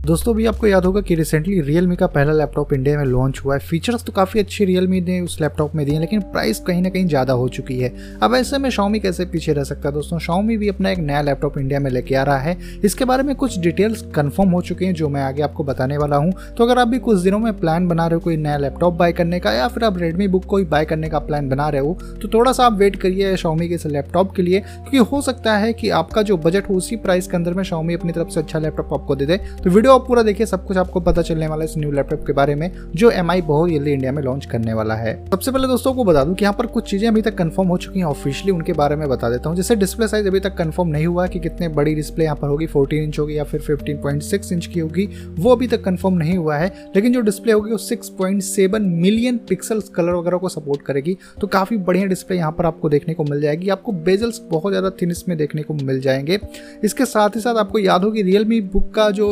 दोस्तों भी आपको याद होगा कि रिसेंटली रियलमी का पहला लैपटॉप इंडिया में लॉन्च हुआ है। फीचर्स तो काफ़ी अच्छी रियलमी ने उस लैपटॉप में दिए लेकिन प्राइस कहीं ना कहीं ज़्यादा हो चुकी है। अब ऐसे में शाओमी कैसे पीछे रह सकता है दोस्तों? शाओमी भी अपना एक नया लैपटॉप इंडिया में लेके आ रहा है। इसके बारे में कुछ डिटेल्स कन्फर्म हो चुके हैं, जो मैं आगे आपको बताने वाला हूँ। तो अगर आप भी कुछ दिनों में प्लान बना रहे हो कोई नया लैपटॉप बाय करने का, या फिर आप रेडमी बुक कोई बाय करने का प्लान बना रहे हो तो थोड़ा सा आप वेट करिए शाओमी के इस लैपटॉप के लिए, क्योंकि हो सकता है कि आपका जो बजट हो उसी प्राइस के अंदर में शाओमी अपनी तरफ़ से अच्छा लैपटॉप आपको दे दे। तो वीडियो आप पूरा देखिए, सब कुछ आपको पता चलने वाला है इस न्यू लैपटॉप के बारे में, जो एम आई बहुत जल्दी इंडिया में लॉन्च करने वाला है। सबसे पहले दोस्तों को बता दूँ कि यहाँ पर कुछ चीज़ें अभी तक कंफर्म हो चुकी हैं ऑफिशियली उनके बारे में बता देता हूँ। जैसे डिस्प्ले साइज़ अभी तक कंफर्म नहीं हुआ कि कितने बड़ी डिस्प्ले यहाँ पर होगी 14 इंच होगी या फिर 15.6 इंच की होगी, वो अभी तक कंफर्म नहीं हुआ है। लेकिन जो डिस्प्ले होगी, वो 6.7 मिलियन पिक्सल्स कलर वगैरह को सपोर्ट करेगी। तो काफ़ी बढ़िया डिस्प्ले यहाँ पर आपको देखने को मिल जाएगी। आपको बेजल्स बहुत ज़्यादा थिन इसमें देखने को मिल जाएँगे। इसके साथ ही साथ आपको याद हो कि रियलमी बुक का जो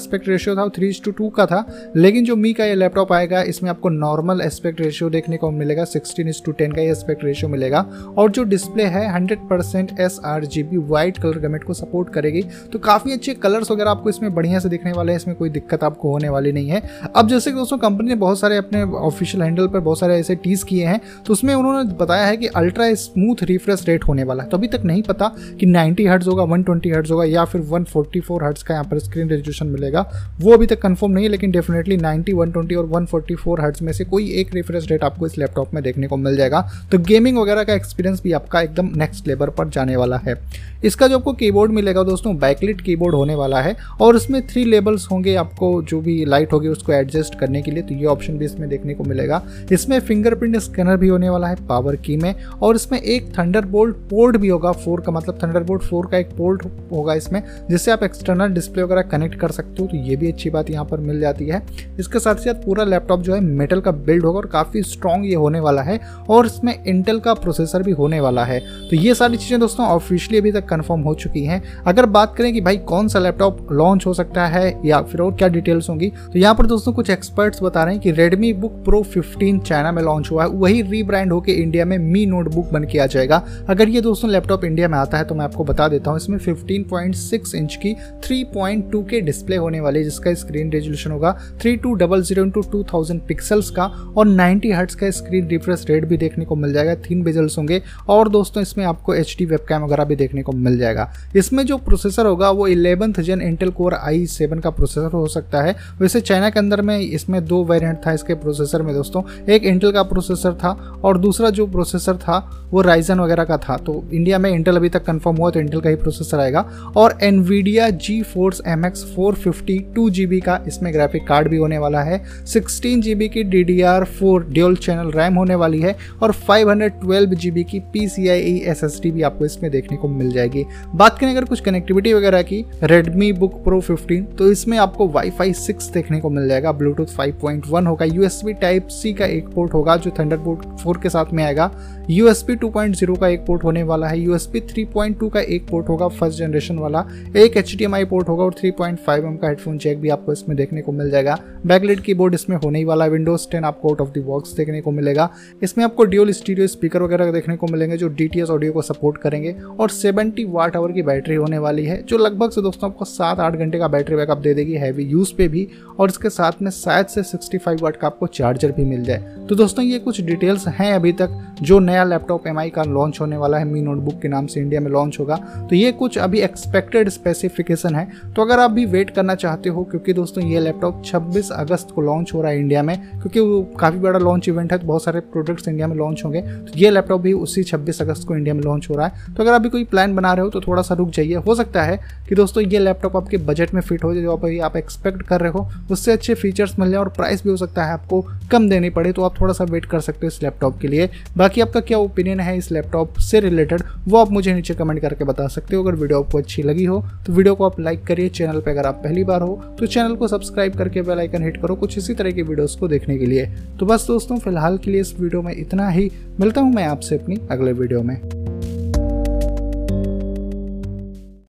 एस्पेक्ट रेशियो था थ्री टू टू का था, लेकिन जो मी का ये लैपटॉप आएगा, इसमें आपको नॉर्मल एस्पेक्ट रेशियो देखने को मिलेगा सिक्सटीन टू टेन का ये एस्पेक्ट रेशियो मिलेगा, और जो डिस्प्ले है hundred percent S R G B white colour gamut को सपोर्ट करेगी तो काफ़ी अच्छे कलर्स वगैरह आपको इसमें बढ़िया से दिखने वाले हैं, इसमें कोई दिक्कत आपको होने वाली नहीं है। अब जैसे कि दोस्तों कंपनी ने बहुत सारे अपने ऑफिशियल हैंडल पर बहुत सारे ऐसे टीज किए हैं तो उसमें उन्होंने बताया है कि अल्ट्रा स्मूथ रिफ्रेश रेट होने वाला है। तो अभी तक नहीं पता कि 90 हर्ट्ज होगा 120 हर्ट्ज होगा, या फिर वन फोर्टी फोर हर्ट्स का यहाँ पर स्क्रीन रेजोल्यूशन मिलेगा। वो अभी तक कंफर्म नहीं है, लेकिन डेफिनेटली 90 120 और 144 हर्ट्ज में से कोई एक रिफ्रेश रेट आपको इस लैपटॉप में देखने को मिल जाएगा। तो गेमिंग वगैरह का एक्सपीरियंस भी आपका एकदम नेक्स्ट लेवल पर जाने वाला है। इसका जो आपको कीबोर्ड मिलेगा दोस्तों बैकलिट कीबोर्ड होने वाला है, और इसमें थ्री लेबल्स होंगे आपको, जो भी लाइट होगी उसको एडजस्ट करने के लिए तो ये ऑप्शन भी इसमें देखने को मिलेगा। इसमें फिंगरप्रिंट स्कैनर भी होने वाला है पावर की में, और इसमें एक थंडर पोर्ट भी होगा फोर का मतलब थंडर फोर का एक पोर्ट होगा इसमें, जिससे आप एक्सटर्नल डिस्प्ले वगैरह कनेक्ट कर सकते हो। तो ये भी अच्छी बात यहाँ पर मिल जाती है। इसके साथ साथ पूरा लैपटॉप जो है मेटल का बिल्ड होगा और काफ़ी स्ट्रॉन्ग ये होने वाला है और इसमें इंटेल का प्रोसेसर भी होने वाला है। तो ये सारी चीज़ें दोस्तों ऑफिशियली अभी तक कंफर्म हो चुकी हैं। अगर बात करें कि भाई कौन सा लैपटॉप लॉन्च हो सकता है या फिर और क्या डिटेल्स होंगी तो यहाँ पर दोस्तों कुछ एक्सपर्ट्स बता रहे हैं कि रेडमी बुक प्रो 15 चाइना में लॉन्च हुआ है। वही रीब्रांड होकर इंडिया में मी नोटबुक बन के आ जाएगा। अगर ये दोस्तों लैपटॉप इंडिया में आता है तो मैं आपको बता देता हूँ, इसमें 15.6 इंच की 3.2 के डिस्प्ले होने वाली है, जिसका स्क्रीन रेजोल्यूशन होगा three two double zero into two thousand pixels का और 90 हर्ट्स का स्क्रीन रिफ्रेश रेट भी देखने को मिल जाएगा। तीन बेजल्स होंगे। और दोस्तों, इसमें आपको एच डी वेबकैम वगैरह भी देखने को मिल जाएगा। इसमें जो प्रोसेसर होगा, वो eleventh gen Intel Core i seven का प्रोसेसर हो सकता है। वैसे चाइना के अंदर में इसमें दो वेरियंट था इसके प्रोसेसर में, दोस्तों। एक इंटेल का प्रोसेसर था और दूसरा जो प्रोसेसर था, वो राइजन वगैरह का था। तो इंडिया में इंटेल अभी तक कन्फर्म हुआ तो इंटेल का ही प्रोसेसर आएगा। और Nvidia GeForce M X four two G B का इसमें ग्राफिक कार्ड भी होने वाला है सिक्सटीन जी बी की D D R four dual channel RAM होने वाली है और five hundred twelve G B की P C I S S D भी आपको इसमें देखने को मिल जाएगी। बात करें अगर कुछ कनेक्टिविटी वगैरह की रेडमी बुक प्रो फिफ्टीन तो इसमें आपको वाई फाई सिक्स देखने को मिल जाएगा ब्लूटूथ फाइव पॉइंट वन होगा यूएसबी टाइप सी का एक पोर्ट होगा जो थंडरबोल्ट फोर के साथ में आएगा यूएसबी टू पॉइंट ज़ीरो का एक पोर्ट होने वाला है यूएसबी थ्री पॉइंट टू का एक पोर्ट होगा फ़र्स्ट जनरेशन वाला, एक H D M I port होगा और थ्री पॉइंट फाइव एम का हेडफोन जैक भी आपको इसमें देखने को मिल जाएगा। बैकलेट कीबोर्ड इसमें होने ही वाला है। विंडोज़ टेन आपको आउट ऑफ़ द बॉक्स देखने को मिलेगा। इसमें आपको ड्यूल स्टीडियो स्पीकर वगैरह देखने को मिलेंगे जो डीटीएस ऑडियो को सपोर्ट करेंगे और सेवेंटी वाट आवर की बैटरी होने वाली है, जो लगभग से दोस्तों आपको सात आठ घंटे का बैटरी बैकअप दे देगी हैवी यूज़ पे भी और इसके साथ में शायद से 65 वाट का आपको चार्जर भी मिल जाए। तो दोस्तों ये कुछ डिटेल्स हैं अभी तक जो नया लैपटॉप एमआई का लॉन्च होने वाला है। मी नोटबुक के नाम से इंडिया में लॉन्च होगा। तो ये कुछ अभी एक्सपेक्टेड स्पेसिफिकेशन है। तो अगर आप भी वेट करना चाहते हो? क्योंकि दोस्तों, ये लैपटॉप 26 अगस्त को लॉन्च हो रहा है इंडिया में, क्योंकि वो काफ़ी बड़ा लॉन्च इवेंट है तो बहुत सारे प्रोडक्ट्स इंडिया में लॉन्च होंगे। तो ये लैपटॉप भी उसी 26 अगस्त को इंडिया में लॉन्च हो रहा है। तो अगर अभी कोई प्लान बना रहे हो तो थोड़ा सा रुक जाइए। हो सकता है कि दोस्तों, ये लैपटॉप आपके बजट में फिट हो जाए, जो आप आप एक्सपेक्ट कर रहे हो, उससे अच्छे फीचर्स मिल जाए और प्राइस भी हो सकता है आपको कम देनी पड़े तो आप थोड़ा सा वेट कर सकते हो इस लैपटॉप के लिए। बाकी आपका क्या ओपिनियन है इस लैपटॉप से रिलेटेड वो आप मुझे नीचे कमेंट करके बता सकते हो। अगर वीडियो आपको अच्छी लगी हो तो वीडियो को आप लाइक करिए। चैनल पर अगर आप पहली बार हो तो चैनल को सब्सक्राइब करके बेल आइकन हिट करो कुछ इसी तरह की वीडियोस को देखने के लिए। तो बस दोस्तों, फ़िलहाल के लिए इस वीडियो में इतना ही। मिलता हूँ मैं आपसे अपनी अगले वीडियो में।